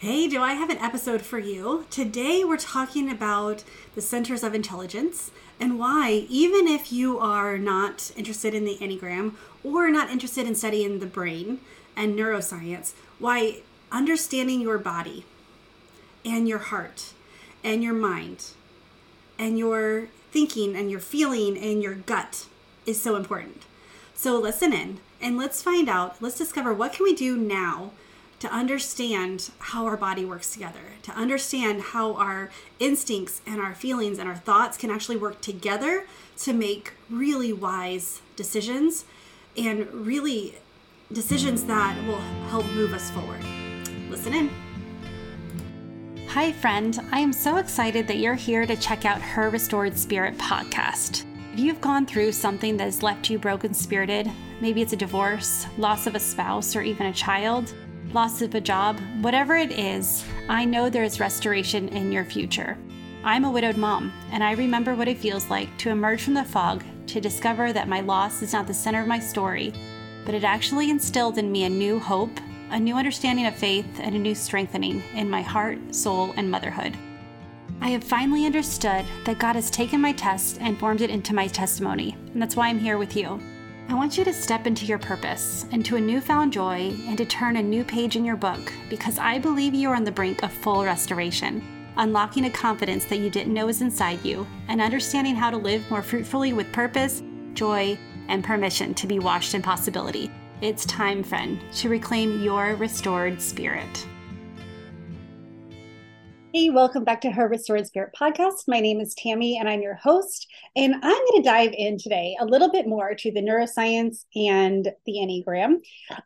Hey, do I have an episode for you? Today we're talking about the centers of intelligence and why, even if you are not interested in the Enneagram or not interested in studying the brain and neuroscience, why understanding your body and your heart and your mind and your thinking and your feeling and your gut is so important. So listen in and let's find out, let's discover what can we do now to understand how our body works together, to understand how our instincts and our feelings and our thoughts can actually work together to make really wise decisions and really decisions that will help move us forward. Listen in. Hi, friend. I am so excited that you're here to check out Her Restored Spirit podcast. If you've gone through something that has left you broken spirited, maybe it's a divorce, loss of a spouse, or even a child, loss of a job, whatever it is, I know there is restoration in your future. I'm a widowed mom, and I remember what it feels like to emerge from the fog to discover that my loss is not the center of my story, but it actually instilled in me a new hope, a new understanding of faith, and a new strengthening in my heart, soul, and motherhood. I have finally understood that God has taken my test and formed it into my testimony, and that's why I'm here with you. I want you to step into your purpose, into a newfound joy, and to turn a new page in your book because I believe you are on the brink of full restoration, unlocking a confidence that you didn't know was inside you, and understanding how to live more fruitfully with purpose, joy, and permission to be washed in possibility. It's time, friend, to reclaim your restored spirit. Hey, welcome back to Her Restored Spirit podcast. My name is Tammy and I'm your host. And I'm going to dive in today a little bit more to the neuroscience and the Enneagram.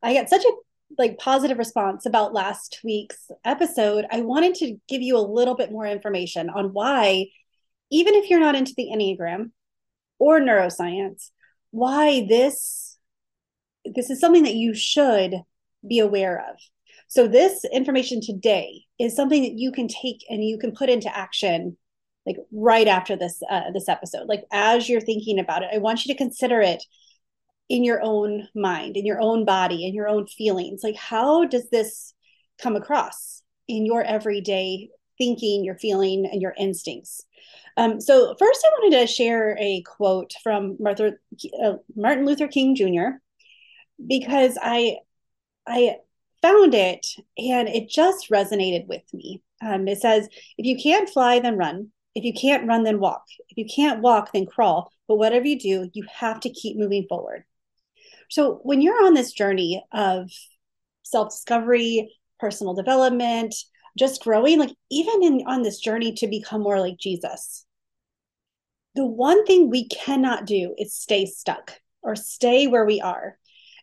I got such a like positive response about last week's episode. I wanted to give you a little bit more information on why, even if you're not into the Enneagram or neuroscience, why this this is something that you should be aware of. So this information today is something that you can take and you can put into action like right after this uh, this episode. Like as you're thinking about it, I want you to consider it in your own mind, in your own body, in your own feelings. Like how does this come across in your everyday thinking, your feeling, and your instincts? Um, so first, I wanted to share a quote from uh, Martin Luther King Jr. because I I found it and it just resonated with me. Um, it says, if you can't fly, then run. If you can't run, then walk. If you can't walk, then crawl. But whatever you do, you have to keep moving forward. So when you're on this journey of self discovery, personal development, just growing, like even in on this journey to become more like Jesus, the one thing we cannot do is stay stuck or stay where we are.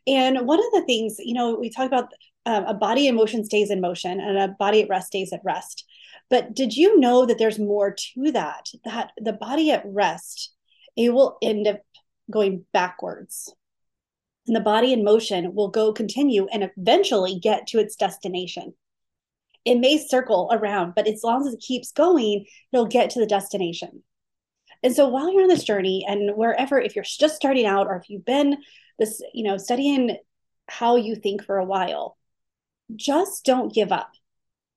And one of the things, you know, we talk about um, a body in motion stays in motion and a body at rest stays at rest. But did you know that there's more to that? That the body at rest, it will end up going backwards. And the body in motion will go continue and eventually get to its destination. It may circle around, but as long as it keeps going, it'll get to the destination. And so while you're on this journey and wherever, if you're just starting out or if you've been this, you know, studying how you think for a while, just don't give up.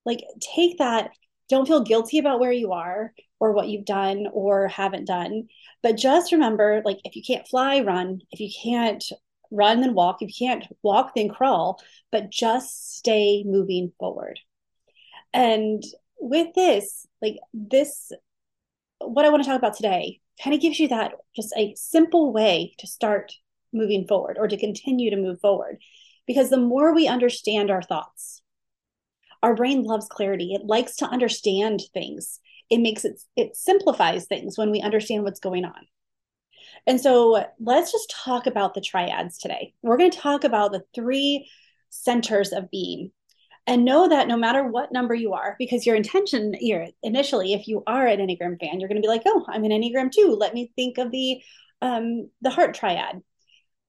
Like, take that. Don't feel guilty about where you are or what you've done or haven't done. But just remember like, if you can't fly, run. If you can't run, then walk. If you can't walk, then crawl. But just stay moving forward. And with this, like, this, what I want to talk about today kind of gives you that just a simple way to start moving forward or to continue to move forward because the more we understand our thoughts, our brain loves clarity. It likes to understand things. It makes it, it simplifies things when we understand what's going on. And so let's just talk about the triads today. We're going to talk about the three centers of being and know that no matter what number you are, because your intention here initially, if you are an Enneagram fan, you're going to be like, oh, I'm an Enneagram too. Let me think of the um, the heart triad.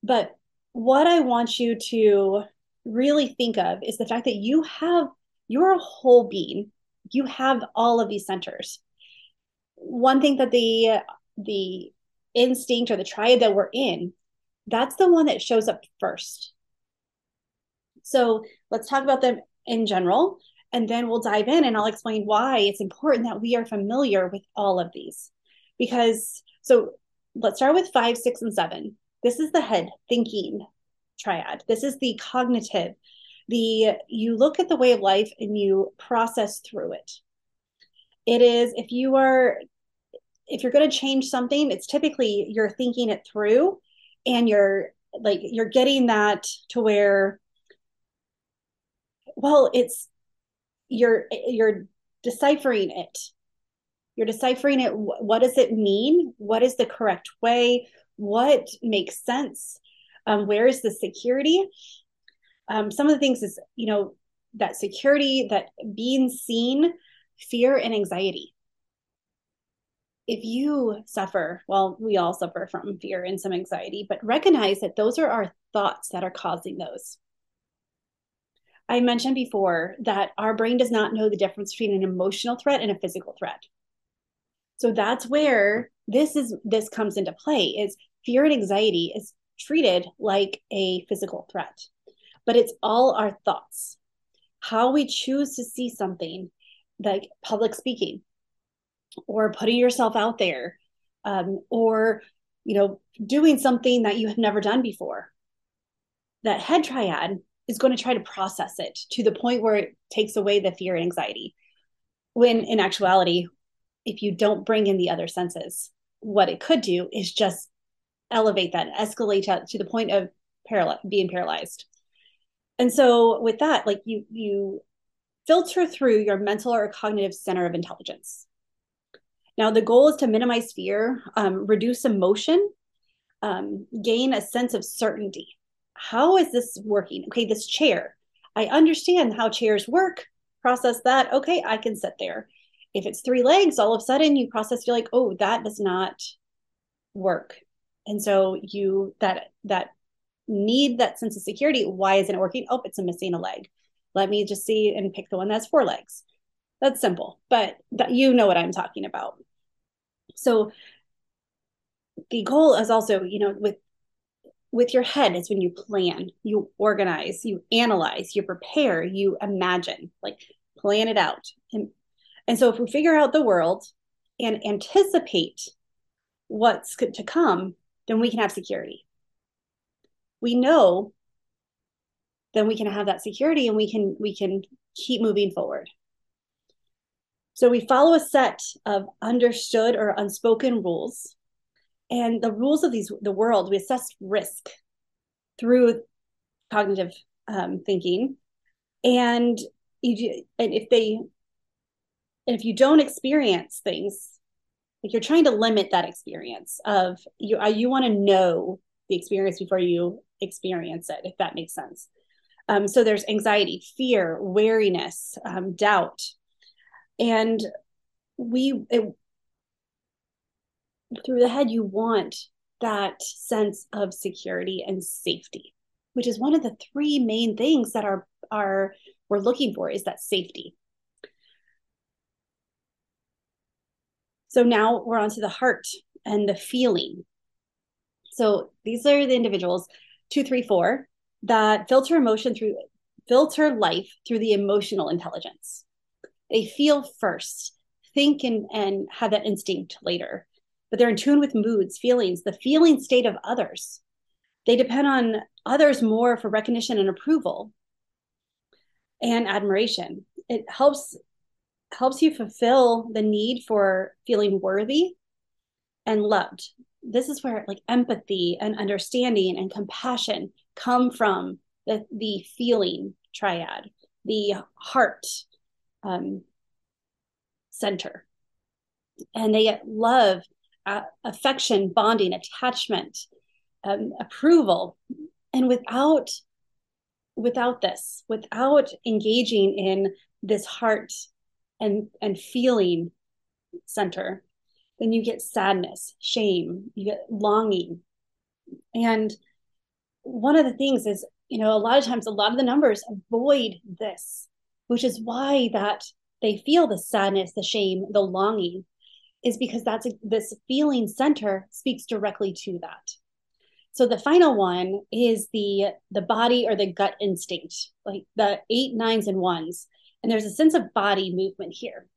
But what I want you to really think of is the fact that you have, you're a whole being. You have all of these centers. One thing that the, the instinct or the triad that we're in, that's the one that shows up first. So let's talk about them in general. And then we'll dive in and I'll explain why it's important that we are familiar with all of these. Because, so let's start with five, six, and seven. This is the head thinking triad. This is the cognitive, the you look at the way of life and you process through it. It is if you are if you're going to change something, it's typically you're thinking it through and you're like you're getting that to where well, it's you're you're deciphering it. You're deciphering it. What does it mean? What is the correct way? What makes sense? Um, where is the security? Um, some of the things is, you know, that security, that being seen, fear and anxiety. If you suffer, well, we all suffer from fear and some anxiety, but recognize that those are our thoughts that are causing those. I mentioned before that our brain does not know the difference between an emotional threat and a physical threat. So that's where this is this comes into play is fear and anxiety is treated like a physical threat. But it's all our thoughts. How we choose to see something like public speaking or putting yourself out there um, or you know doing something that you have never done before that head triad is going to try to process it to the point where it takes away the fear and anxiety. When in actuality, if you don't bring in the other senses, what it could do is just elevate that, escalate that to the point of being paralyzed. And so with that, like you you filter through your mental or cognitive center of intelligence. Now, the goal is to minimize fear, um, reduce emotion, um, gain a sense of certainty how is this working? Okay, this chair. I understand how chairs work. Process that. Okay, I can sit there. If it's three legs, all of a sudden you process, you're like, oh, that does not work. And so you that that need that sense of security. Why isn't it working? Oh, it's a missing a leg. Let me just see and pick the one that's four legs. That's simple, but that you know what I'm talking about. So the goal is also, you know, with with your head is when you plan, you organize, you analyze, you prepare, you imagine, like plan it out. And, and so if we figure out the world and anticipate what's to come, then we can have security. We know then we can have that security and we can we can keep moving forward. So we follow a set of understood or unspoken rules and the rules of these the world we assess risk through cognitive um, thinking and you and if they and if you don't experience things like you're trying to limit that experience of you uh, you want to know the experience before you experience it if that makes sense um, so there's anxiety fear wariness um, doubt and we it, through the head, you want that sense of security and safety, which is one of the three main things that are are we're looking for is that safety. So now we're on to the heart and the feeling. So these are the individuals, two, three, four, that filter emotion through filter life through the emotional intelligence. They feel first, think and, and have that instinct later but they're in tune with moods, feelings, the feeling state of others. They depend on others more for recognition and approval and admiration. It helps helps you fulfill the need for feeling worthy and loved. This is where like empathy and understanding and compassion come from the, the feeling triad, the heart um, center. And they get love uh, affection, bonding, attachment, um, approval, and without without this, without engaging in this heart and and feeling center, then you get sadness, shame, you get longing, and one of the things is you know a lot of times a lot of the numbers avoid this which is why that they feel the sadness the shame the longing is because that's a, this feeling center speaks directly to that. So the final one is the the body or the gut instinct, like the eight, nines, and ones. And there's a sense of body movement here.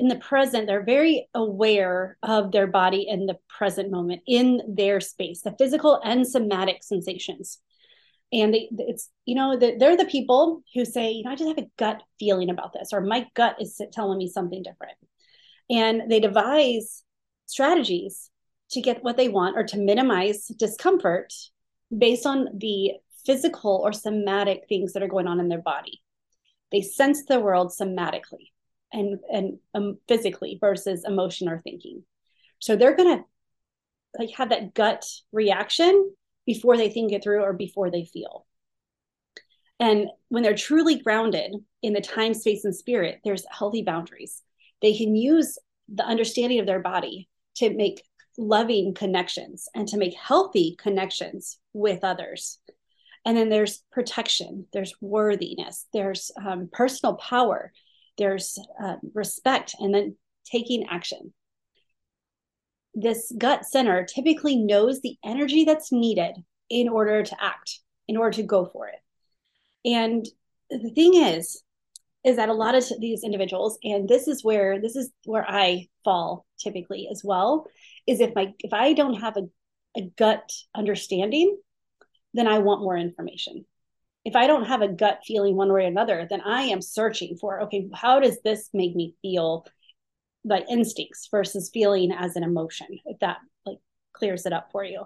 In the present, they're very aware of their body in the present moment, in their space, the physical and somatic sensations. And they, it's, you know, the, they're the people who say, you know, I just have a gut feeling about this, or my gut is telling me something different. And they devise strategies to get what they want or to minimize discomfort based on the physical or somatic things that are going on in their body. They sense the world somatically and and um, physically versus emotion or thinking. So they're going to like have that gut reaction before they think it through or before they feel. And when they're truly grounded in the time, space, and spirit, there's healthy boundaries. They can use the understanding of their body to make loving connections and to make healthy connections with others. And then there's protection, there's worthiness, there's um, personal power, there's uh, respect, and then taking action. This gut center typically knows the energy that's needed in order to act, in order to go for it. And the thing is, is that a lot of these individuals, and this is where this is where I fall typically as well, is if my if I don't have a, a gut understanding, then I want more information. If I don't have a gut feeling one way or another, then I am searching for okay, how does this make me feel by instincts versus feeling as an emotion, if that like clears it up for you.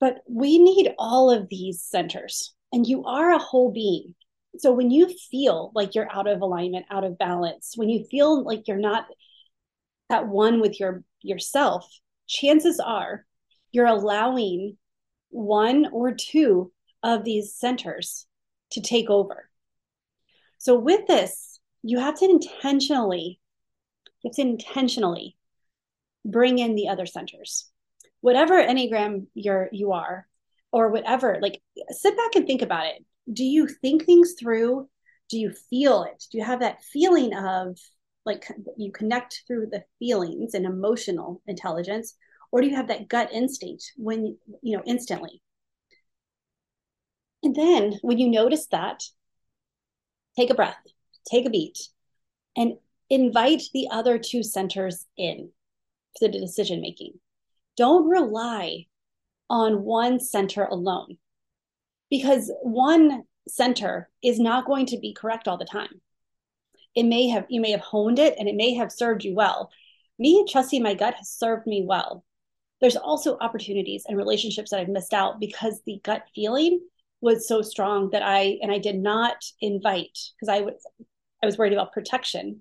But we need all of these centers, and you are a whole being. So when you feel like you're out of alignment, out of balance, when you feel like you're not at one with your yourself, chances are you're allowing one or two of these centers to take over. So with this, you have to intentionally, you have to intentionally bring in the other centers. Whatever Enneagram you're you are, or whatever, like sit back and think about it. Do you think things through? Do you feel it? Do you have that feeling of like you connect through the feelings and emotional intelligence or do you have that gut instinct when you know instantly? And then when you notice that take a breath take a beat and invite the other two centers in for the decision making. Don't rely on one center alone because one center is not going to be correct all the time. It may have you may have honed it and it may have served you well. Me trusting my gut has served me well there's also opportunities and relationships that i've missed out because the gut feeling was so strong that i and i did not invite because i was i was worried about protection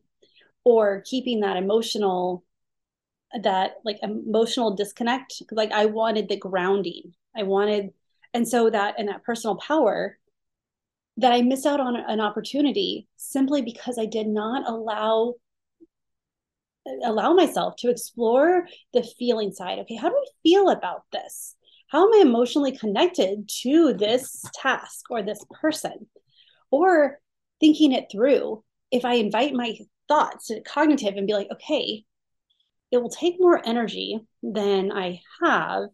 or keeping that emotional that like emotional disconnect. Like i wanted the grounding. I wanted and so that and that personal power that I missed out on an opportunity simply because I did not allow allow myself to explore the feeling side. Okay, how do I feel about this? How am I emotionally connected to this task or this person? Or thinking it through, if I invite my thoughts to cognitive and be like, okay, it will take more energy than I have.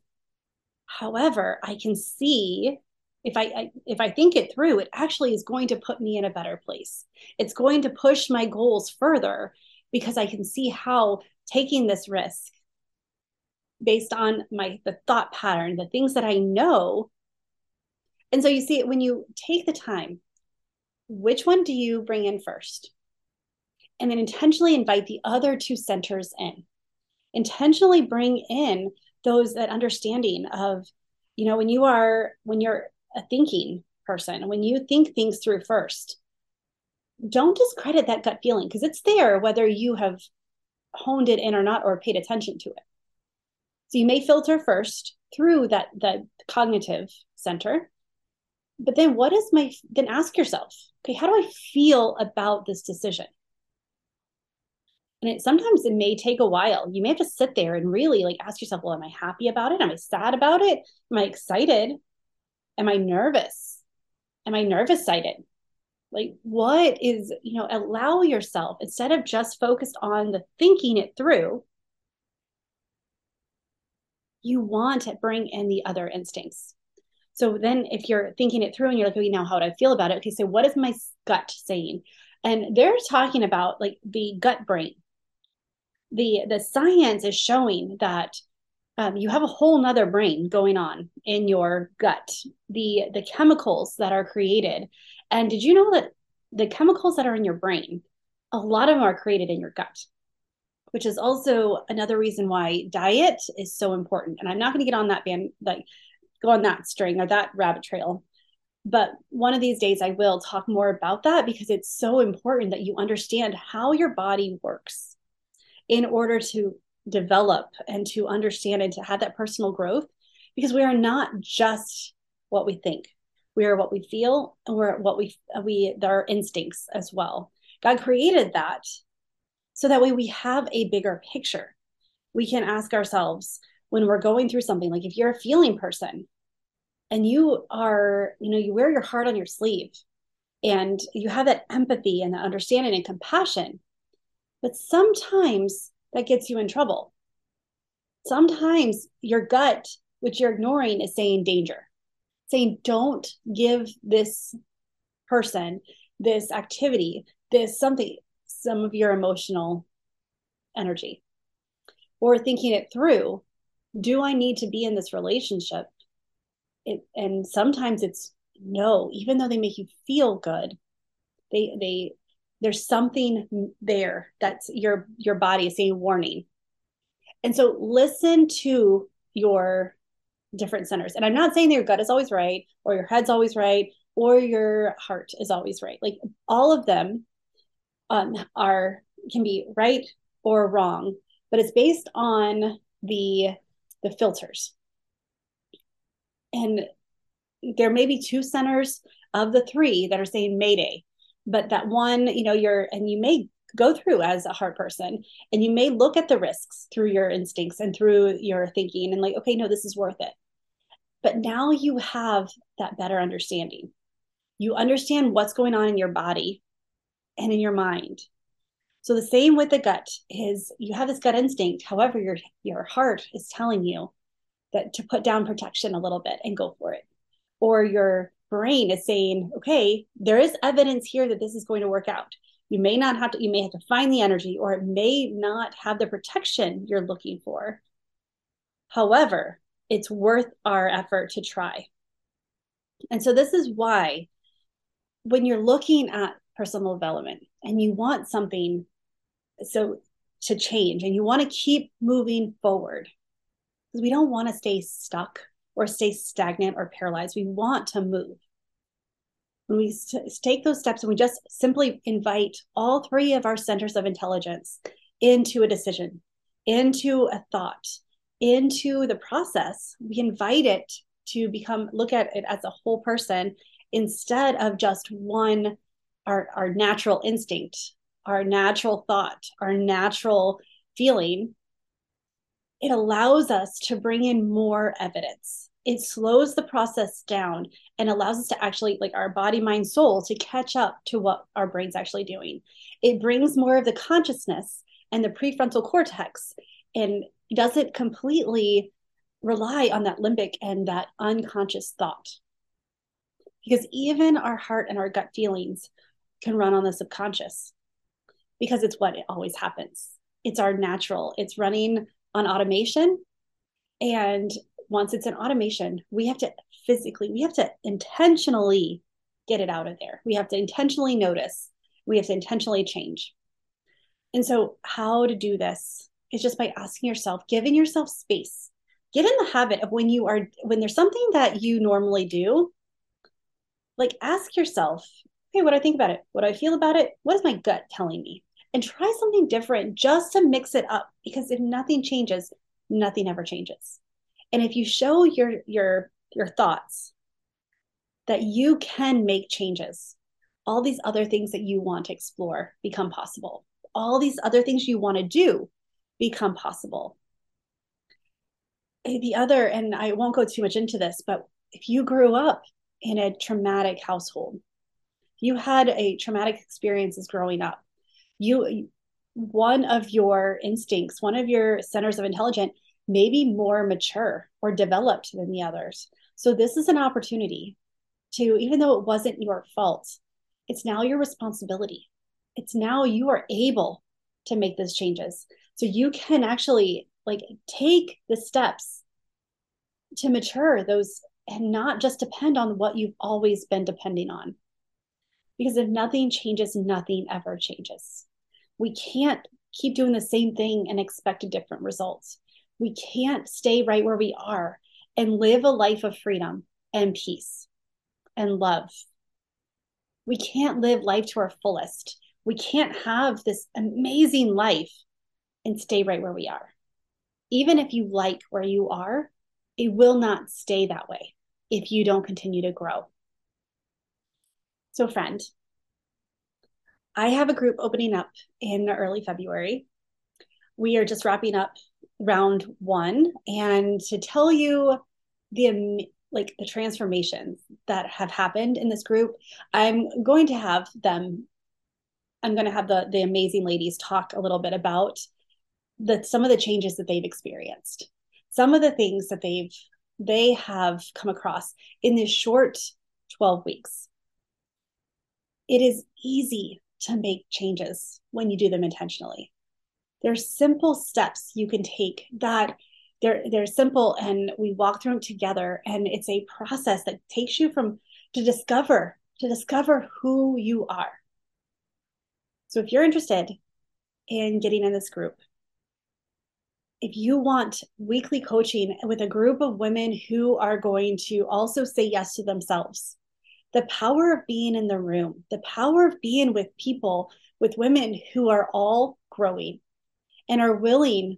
However, I can see if I, I, if i think it through it actually is going to put me in a better place it's going to push my goals further because i can see how taking this risk based on my the thought pattern the things that i know. And so you see when you take the time which one do you bring in first? And then intentionally invite the other two centers in. Intentionally bring in those that understanding of you know when you are when you're a thinking person, when you think things through first, don't discredit that gut feeling because it's there whether you have honed it in or not or paid attention to it. So you may filter first through that the cognitive center. But then what is my then ask yourself, okay, how do I feel about this decision? And it sometimes it may take a while. You may have to sit there and really like ask yourself, well, am I happy about it? Am I sad about it? Am I excited? am i nervous am i nervous sighted like what is you know allow yourself instead of just focused on the thinking it through you want to bring in the other instincts So then if you're thinking it through and you're like, oh, okay, now how do I feel about it? Okay, so what is my gut saying? And they're talking about like the gut brain. The the science is showing that um, you have a whole nother brain going on in your gut. The the chemicals that are created. And did you know that the chemicals that are in your brain, a lot of them are created in your gut which is also another reason why diet is so important. And I'm not going to get on that band, like go on that string or that rabbit trail. But one of these days, I will talk more about that because it's so important that you understand how your body works in order to develop and to understand and to have that personal growth. Because we are not just what we think, we are what we feel, and we're what we we our instincts as well. God created that so that way we have a bigger picture. We can ask ourselves when we're going through something, like if you're a feeling person and you are, you know, you wear your heart on your sleeve and you have that empathy and that understanding and compassion, but sometimes that gets you in trouble. Sometimes your gut, which you're ignoring, is saying danger, saying, don't give this person, this activity, this something, some of your emotional energy or thinking it through do i need to be in this relationship it, and sometimes it's no even though they make you feel good they they there's something there that's your your body is saying warning. And so listen to your different centers. And i'm not saying that your gut is always right or your head's always right or your heart is always right. Like all of them um, are can be right or wrong, but it's based on the the filters. And there may be two centers of the three that are saying Mayday, but that one, you know, you're and you may go through as a heart person and you may look at the risks through your instincts and through your thinking and like, okay, no, this is worth it. But now you have that better understanding. You understand what's going on in your body and in your mind. So the same with the gut is you have this gut instinct. However, your your heart is telling you that to put down protection a little bit and go for it. Or your brain is saying, okay, there is evidence here that this is going to work out. You may not have to, you may have to find the energy, or it may not have the protection you're looking for. However, it's worth our effort to try. And so this is why when you're looking at personal development and you want something so to change and you want to keep moving forward because we don't want to stay stuck or stay stagnant or paralyzed. We want to move. When we take those steps and we just simply invite all three of our centers of intelligence into a decision into a thought into the process we invite it to become look at it as a whole person instead of just one our, our natural instinct, our natural thought, our natural feeling, it allows us to bring in more evidence. It slows the process down and allows us to actually, like our body, mind, soul, to catch up to what our brain's actually doing. It brings more of the consciousness and the prefrontal cortex and doesn't completely rely on that limbic and that unconscious thought. Because even our heart and our gut feelings can run on the subconscious because it's what it always happens. It's our natural, it's running on automation. And once it's in automation, we have to physically, we have to intentionally get it out of there. We have to intentionally notice, we have to intentionally change. And so, how to do this is just by asking yourself, giving yourself space. Get in the habit of when you are, when there's something that you normally do, like ask yourself, hey, what do I think about it? What do I feel about it? What is my gut telling me? And try something different just to mix it up because if nothing changes, nothing ever changes. And if you show your your your thoughts that you can make changes, all these other things that you want to explore become possible. All these other things you want to do become possible. Eh, the other, and I won't go too much into this, but if you grew up in a traumatic household, you had a traumatic experiences growing up you one of your instincts one of your centers of intelligence may be more mature or developed than the others So, this is an opportunity to, even though it wasn't your fault, it's now your responsibility. It's now you are able to make those changes. So, you can actually like take the steps to mature those and not just depend on what you've always been depending on. Because if nothing changes, nothing ever changes. We can't keep doing the same thing and expect different results. We can't stay right where we are and live a life of freedom and peace and love. We can't live life to our fullest. We can't have this amazing life and stay right where we are. Even if you like where you are, it will not stay that way if you don't continue to grow. So, friend, I have a group opening up in early February. We are just wrapping up round one, and to tell you the like the transformations that have happened in this group, I'm going to have them. I'm going to have the the amazing ladies talk a little bit about the some of the changes that they've experienced, some of the things that they've they have come across in this short 12 weeks. It is easy to make changes when you do them intentionally. There's simple steps you can take that they're they're simple and we walk through them together and it's a process that takes you from to discover to discover who you are. So if you're interested in getting in this group, if you want weekly coaching with a group of women who are going to also say yes to themselves, the power of being in the room, the power of being with people, with women who are all growing and are willing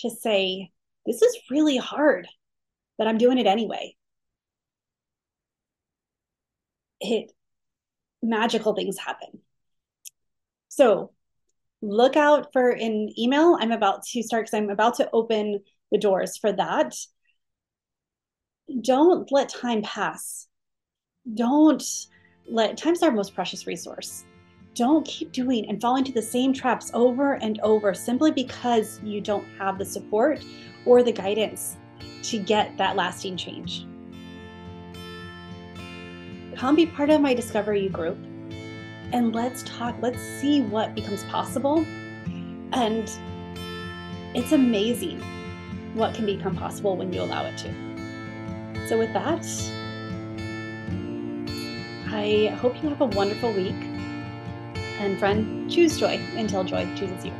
to say, This is really hard, but I'm doing it anyway. It magical things happen. So look out for an email. I'm about to start because I'm about to open the doors for that. Don't let time pass don't let time's our most precious resource. Don't keep doing and fall into the same traps over and over simply because you don't have the support or the guidance to get that lasting change. Come be part of my Discover You group and let's talk. Let's see what becomes possible. And it's amazing what can become possible when you allow it to. So, with that, I hope you have a wonderful week. And friend, choose joy until joy chooses you.